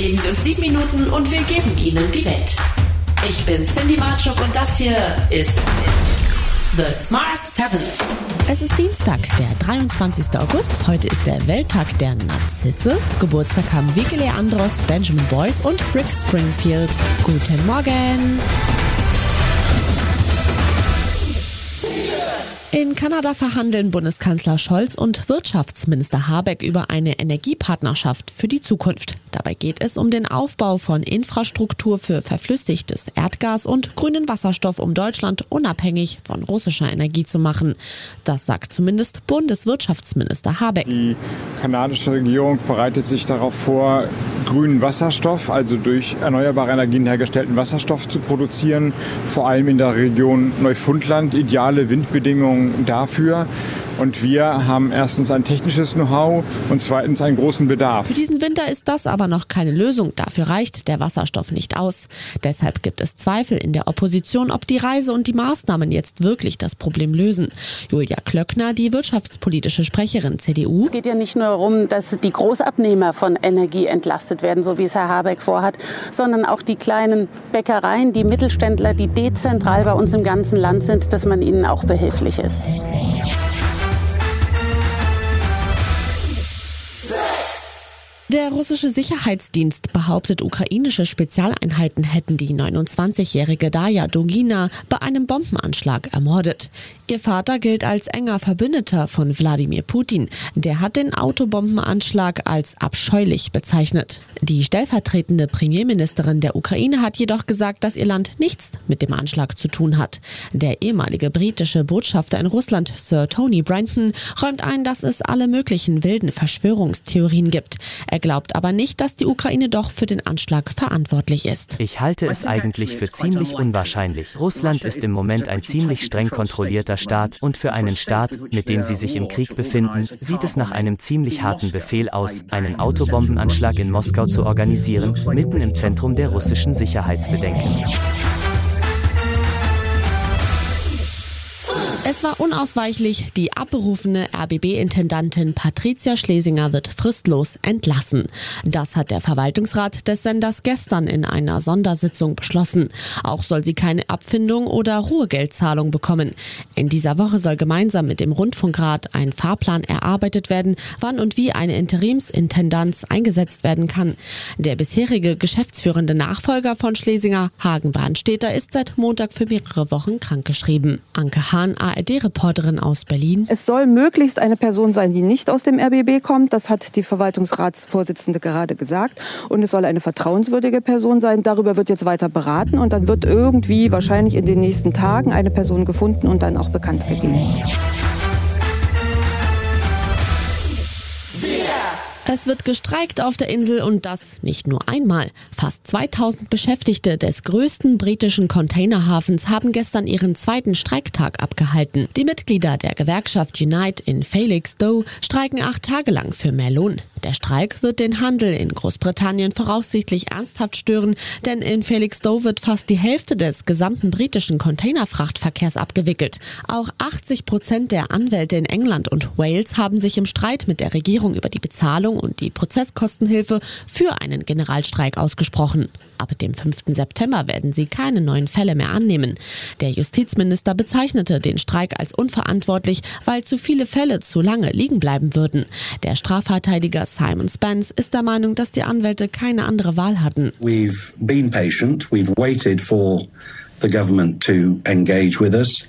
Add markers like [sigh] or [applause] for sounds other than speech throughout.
Geben Sie uns sieben Minuten und wir geben Ihnen die Welt. Ich bin Cindy Marchuk und das hier ist The Smart Seven. Es ist Dienstag, der 23. August. Heute ist der Welttag der Narzisse. Geburtstag haben Vicky Leandros, Benjamin Boyce und Rick Springfield. Guten Morgen! In Kanada verhandeln Bundeskanzler Scholz und Wirtschaftsminister Habeck über eine Energiepartnerschaft für die Zukunft. Dabei geht es um den Aufbau von Infrastruktur für verflüssigtes Erdgas und grünen Wasserstoff, um Deutschland unabhängig von russischer Energie zu machen. Das sagt zumindest Bundeswirtschaftsminister Habeck. Die kanadische Regierung bereitet sich darauf vor, grünen Wasserstoff, also durch erneuerbare Energien hergestellten Wasserstoff zu produzieren, vor allem in der Region Neufundland. Ideale Windbedingungen dafür. Und wir haben erstens ein technisches Know-how und zweitens einen großen Bedarf. Für diesen Winter ist das aber noch keine Lösung. Dafür reicht der Wasserstoff nicht aus. Deshalb gibt es Zweifel in der Opposition, ob die Reise und die Maßnahmen jetzt wirklich das Problem lösen. Julia Klöckner, die wirtschaftspolitische Sprecherin CDU. Es geht ja nicht nur darum, dass die Großabnehmer von Energie entlastet werden, so wie es Herr Habeck vorhat, sondern auch die kleinen Bäckereien, die Mittelständler, die dezentral bei uns im ganzen Land sind, dass man ihnen auch behilflich ist Der russische Sicherheitsdienst behauptet, ukrainische Spezialeinheiten hätten die 29-jährige Daya Dugina bei einem Bombenanschlag ermordet. Ihr Vater gilt als enger Verbündeter von Wladimir Putin. Der hat den Autobombenanschlag als abscheulich bezeichnet. Die stellvertretende Premierministerin der Ukraine hat jedoch gesagt, dass ihr Land nichts mit dem Anschlag zu tun hat. Der ehemalige britische Botschafter in Russland, Sir Tony Branton, räumt ein, dass es alle möglichen wilden Verschwörungstheorien gibt. Er glaubt aber nicht, dass die Ukraine doch für den Anschlag verantwortlich ist. Ich halte es eigentlich für ziemlich unwahrscheinlich. Russland ist im Moment ein ziemlich streng kontrollierter Staat und für einen Staat, mit dem sie sich im Krieg befinden, sieht es nach einem ziemlich harten Befehl aus, einen Autobombenanschlag in Moskau zu organisieren, mitten im Zentrum der russischen Sicherheitsbedenken. Es war unausweichlich, die abberufene RBB-Intendantin Patricia Schlesinger wird fristlos entlassen. Das hat der Verwaltungsrat des Senders gestern in einer Sondersitzung beschlossen. Auch soll sie keine Abfindung oder Ruhegeldzahlung bekommen. In dieser Woche soll gemeinsam mit dem Rundfunkrat ein Fahrplan erarbeitet werden, wann und wie eine Interimsintendanz eingesetzt werden kann. Der bisherige geschäftsführende Nachfolger von Schlesinger, Hagen Warnsteter, ist seit Montag für mehrere Wochen krankgeschrieben. Anke Hahn, ARD ARD-Reporterin aus Berlin. Es soll möglichst eine Person sein, die nicht aus dem RBB kommt. Das hat die Verwaltungsratsvorsitzende gerade gesagt. Und es soll eine vertrauenswürdige Person sein. Darüber wird jetzt weiter beraten und dann wird irgendwie wahrscheinlich in den nächsten Tagen eine Person gefunden und dann auch bekannt gegeben. Es wird gestreikt auf der Insel und das nicht nur einmal. Fast 2000 Beschäftigte des größten britischen Containerhafens haben gestern ihren zweiten Streiktag abgehalten. Die Mitglieder der Gewerkschaft Unite in Felixstowe streiken acht Tage lang für mehr Lohn. Der Streik wird den Handel in Großbritannien voraussichtlich ernsthaft stören, denn in Felixstowe wird fast die Hälfte des gesamten britischen Containerfrachtverkehrs abgewickelt. Auch 80 Prozent der Anwälte in England und Wales haben sich im Streit mit der Regierung über die Bezahlung und die Prozesskostenhilfe für einen Generalstreik ausgesprochen. Ab dem 5. September werden sie keine neuen Fälle mehr annehmen. Der Justizminister bezeichnete den Streik als unverantwortlich, weil zu viele Fälle zu lange liegen bleiben würden. Der Strafverteidiger Simon Spence ist der Meinung, dass die Anwälte keine andere Wahl hatten. We've been patient. We've waited for the government to engage with us.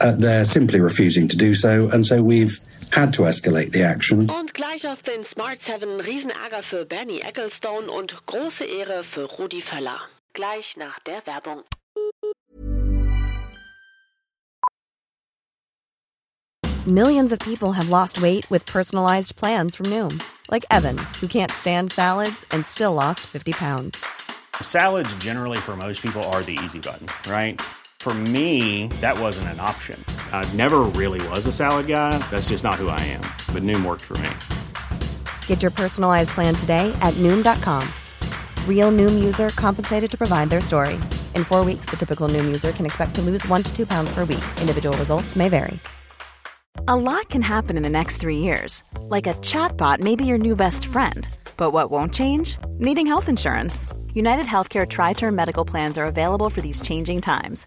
Uh, they're simply refusing to do so, and so we've had to escalate the action. Und gleich auf den Smart 7 Riesenärger für Bernie Ecclestone und große Ehre für Rudi Völler. Gleich nach der Werbung. Millions of people have lost weight with personalized plans from Noom, like Evan, who can't stand salads and still lost 50 pounds. Salads generally for most people are the easy button, right? For me, that wasn't an option. I never really was a salad guy. That's just not who I am. But Noom worked for me. Get your personalized plan today at Noom.com. Real Noom user compensated to provide their story. In four weeks, the typical Noom user can expect to lose one to two pounds per week. Individual results may vary. A lot can happen in the next three years. Like a chatbot may be your new best friend. But what won't change? Needing health insurance. United Healthcare Tri Term Medical Plans are available for these changing times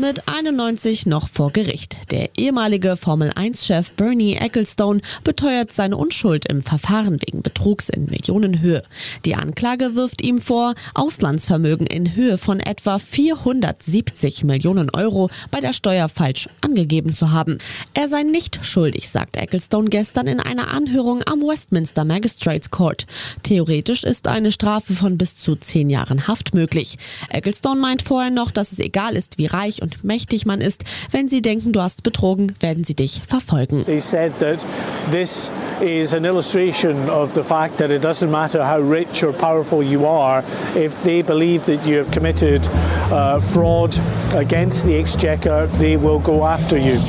Mit 91 noch vor Gericht. Der ehemalige Formel-1-Chef Bernie Ecclestone beteuert seine Unschuld im Verfahren wegen Betrugs in Millionenhöhe. Die Anklage wirft ihm vor, Auslandsvermögen in Höhe von etwa 470 Millionen Euro bei der Steuer falsch angegeben zu haben. Er sei nicht schuldig, sagt Ecclestone gestern in einer Anhörung am Westminster Magistrates Court. Theoretisch ist eine Strafe von bis zu zehn Jahren Haft möglich. Ecclestone meint vorher noch, dass es egal ist, wie reich und und mächtig man ist. Wenn sie denken, du hast betrogen, werden sie dich verfolgen. They said that this is an illustration of the fact that it doesn't matter how rich or powerful you are if they believe that you have committed uh, fraud against the exchequer they will go after you.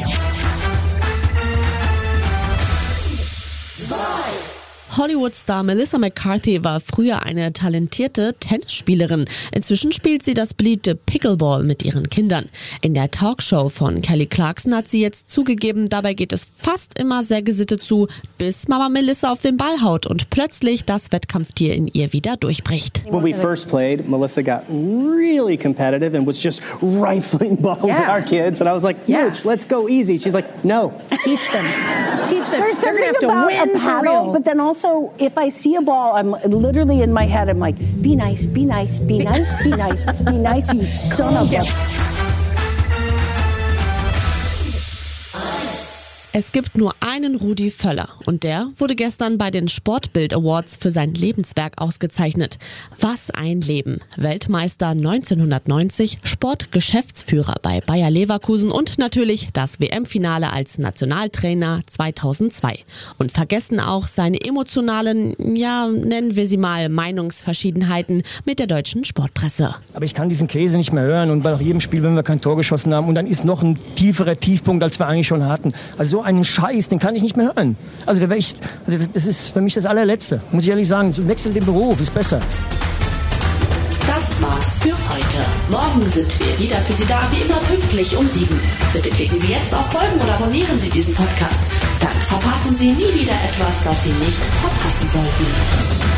Hollywood-Star Melissa McCarthy war früher eine talentierte Tennisspielerin. Inzwischen spielt sie das beliebte Pickleball mit ihren Kindern. In der Talkshow von Kelly Clarkson hat sie jetzt zugegeben, dabei geht es fast immer sehr gesittet zu, bis Mama Melissa auf den Ball haut und plötzlich das Wettkampftier in ihr wieder durchbricht. When we first played, Melissa got really competitive and was just rifling [laughs] balls yeah. at our kids and I was like, yeah. let's go easy. She's like, no. Teach them. [laughs] Teach them. There's something about a paddle, but then also also, if I see a ball, I'm literally in my head, I'm like, be nice, be nice, be nice, be nice, be nice, you son of a. [laughs] Es gibt nur einen Rudi Völler und der wurde gestern bei den Sportbild Awards für sein Lebenswerk ausgezeichnet. Was ein Leben. Weltmeister 1990, Sportgeschäftsführer bei Bayer Leverkusen und natürlich das WM-Finale als Nationaltrainer 2002. Und vergessen auch seine emotionalen, ja, nennen wir sie mal Meinungsverschiedenheiten mit der deutschen Sportpresse. Aber ich kann diesen Käse nicht mehr hören und bei jedem Spiel, wenn wir kein Tor geschossen haben und dann ist noch ein tieferer Tiefpunkt, als wir eigentlich schon hatten. Also einen Scheiß, den kann ich nicht mehr hören. Also, der ich, also das ist für mich das allerletzte, muss ich ehrlich sagen. So wechsel den Beruf, ist besser. Das war's für heute. Morgen sind wir wieder für Sie da, wie immer pünktlich um sieben. Bitte klicken Sie jetzt auf Folgen oder abonnieren Sie diesen Podcast. Dann verpassen Sie nie wieder etwas, das Sie nicht verpassen sollten.